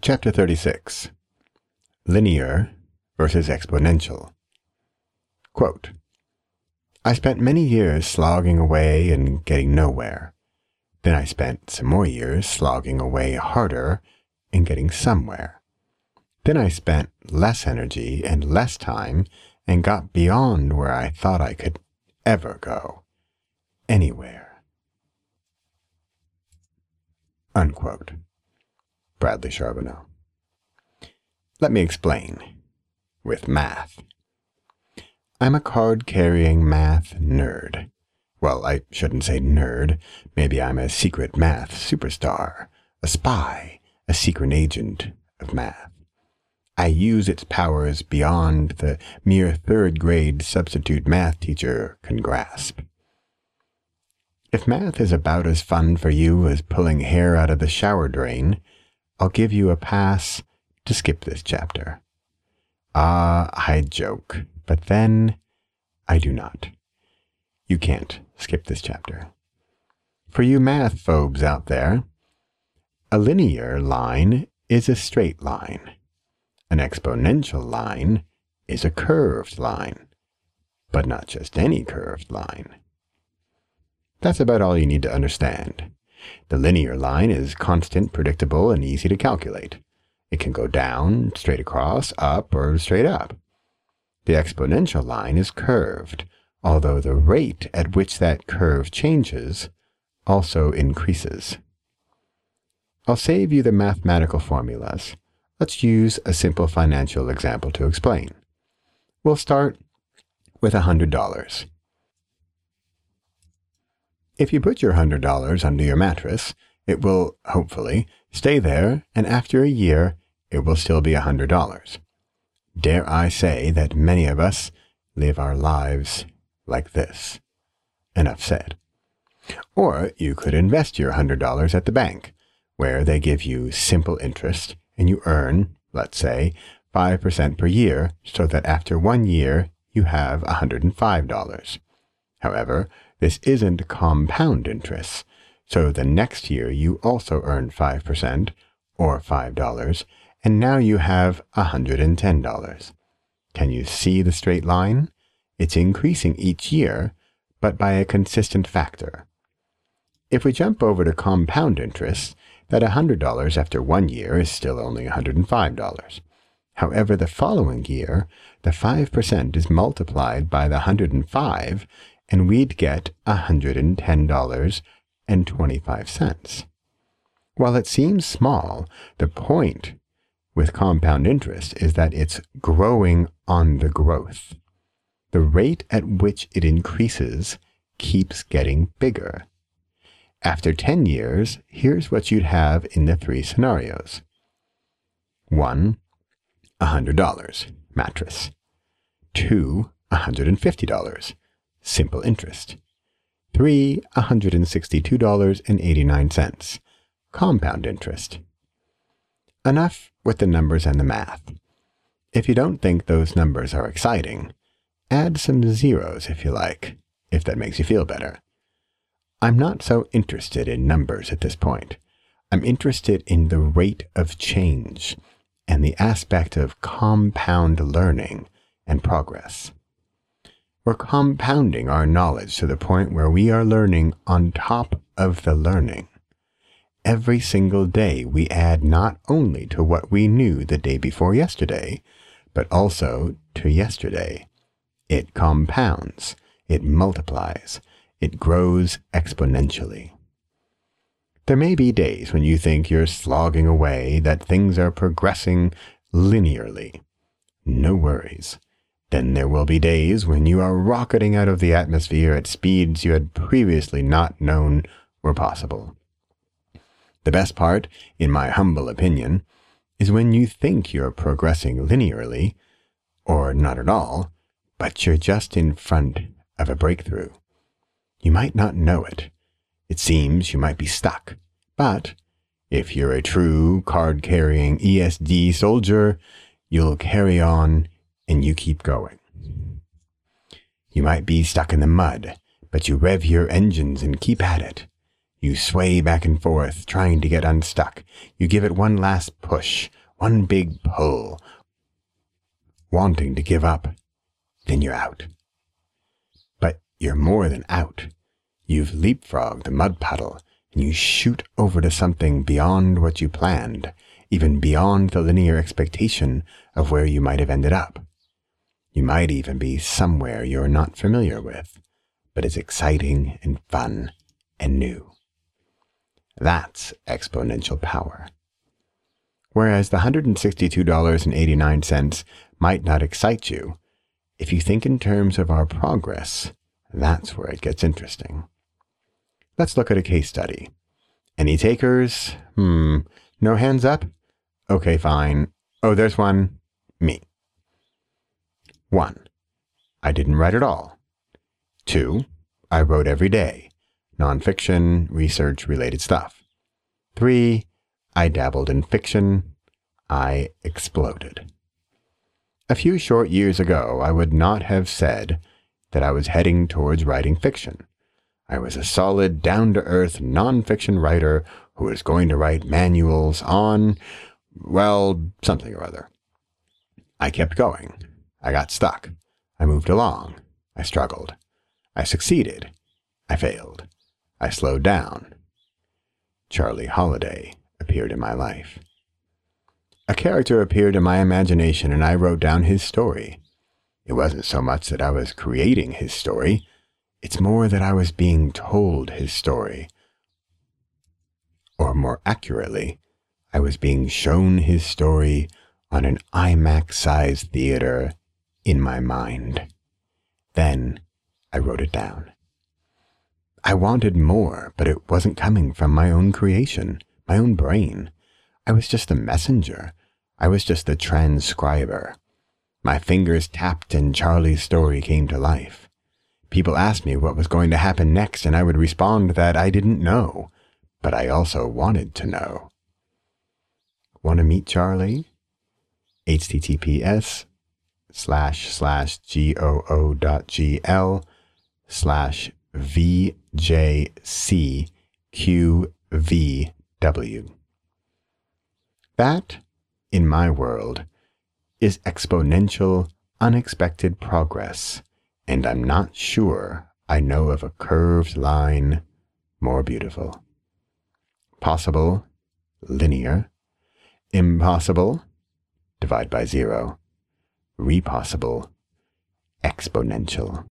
Chapter 36 Linear versus Exponential. Quote, I spent many years slogging away and getting nowhere. Then I spent some more years slogging away harder and getting somewhere. Then I spent less energy and less time and got beyond where I thought I could ever go. Anywhere. Unquote. Bradley Charbonneau. Let me explain. With math. I'm a card carrying math nerd. Well, I shouldn't say nerd. Maybe I'm a secret math superstar, a spy, a secret agent of math. I use its powers beyond the mere third grade substitute math teacher can grasp. If math is about as fun for you as pulling hair out of the shower drain, I'll give you a pass to skip this chapter. Ah, I joke, but then I do not. You can't skip this chapter. For you math phobes out there, a linear line is a straight line. An exponential line is a curved line, but not just any curved line. That's about all you need to understand. The linear line is constant, predictable, and easy to calculate. It can go down, straight across, up, or straight up. The exponential line is curved, although the rate at which that curve changes also increases. I'll save you the mathematical formulas. Let's use a simple financial example to explain. We'll start with $100. If you put your $100 under your mattress, it will, hopefully, stay there, and after a year, it will still be $100. Dare I say that many of us live our lives like this? Enough said. Or you could invest your $100 at the bank, where they give you simple interest and you earn, let's say, 5% per year, so that after one year you have $105. However, this isn't compound interest, so the next year you also earn 5%, or $5, and now you have $110. Can you see the straight line? It's increasing each year, but by a consistent factor. If we jump over to compound interest, that $100 after one year is still only $105. However, the following year, the 5% is multiplied by the 105 and we'd get $110.25. While it seems small, the point with compound interest is that it's growing on the growth. The rate at which it increases keeps getting bigger. After 10 years, here's what you'd have in the three scenarios. 1. $100, mattress. 2. $150, simple interest. 3. $162.89, compound interest. Enough with the numbers and the math. If you don't think those numbers are exciting, add some zeros if you like, if that makes you feel better. I'm not so interested in numbers at this point. I'm interested in the rate of change and the aspect of compound learning and progress. We're compounding our knowledge to the point where we are learning on top of the learning. Every single day we add not only to what we knew the day before yesterday, but also to yesterday. It compounds, it multiplies, it grows exponentially. There may be days when you think you're slogging away, that things are progressing linearly. No worries. Then there will be days when you are rocketing out of the atmosphere at speeds you had previously not known were possible. The best part, in my humble opinion, is when you think you're progressing linearly, or not at all, but you're just in front of a breakthrough. You might not know it. It seems you might be stuck, but if you're a true card carrying ESD soldier, you'll carry on and you keep going. You might be stuck in the mud, but you rev your engines and keep at it. You sway back and forth, trying to get unstuck. You give it one last push, one big pull, wanting to give up. Then you're out. But you're more than out. You've leapfrogged the mud puddle, and you shoot over to something beyond what you planned, even beyond the linear expectation of where you might have ended up. You might even be somewhere you're not familiar with, but is exciting and fun and new. That's exponential power. Whereas the $162.89 might not excite you, if you think in terms of our progress, that's where it gets interesting. Let's look at a case study. Any takers? Hmm, no hands up? Okay, fine. Oh, there's one. Me. 1. I didn't write at all. 2. I wrote every day. Nonfiction, research related stuff. 3. I dabbled in fiction. I exploded. A few short years ago, I would not have said that I was heading towards writing fiction. I was a solid, down to earth nonfiction writer who was going to write manuals on, well, something or other. I kept going. I got stuck. I moved along. I struggled. I succeeded. I failed. I slowed down. Charlie Holiday appeared in my life. A character appeared in my imagination and I wrote down his story. It wasn't so much that I was creating his story, it's more that I was being told his story. Or more accurately, I was being shown his story on an IMAX sized theater in my mind. Then I wrote it down. I wanted more, but it wasn't coming from my own creation, my own brain. I was just a messenger. I was just a transcriber. My fingers tapped and Charlie's story came to life. People asked me what was going to happen next, and I would respond that I didn't know, but I also wanted to know. Want to meet Charlie? https slash slash goo dot gl slash vjcqvw. That, in my world, is exponential, unexpected progress, and I'm not sure I know of a curved line more beautiful. Possible, linear. Impossible, divide by zero repossible, exponential.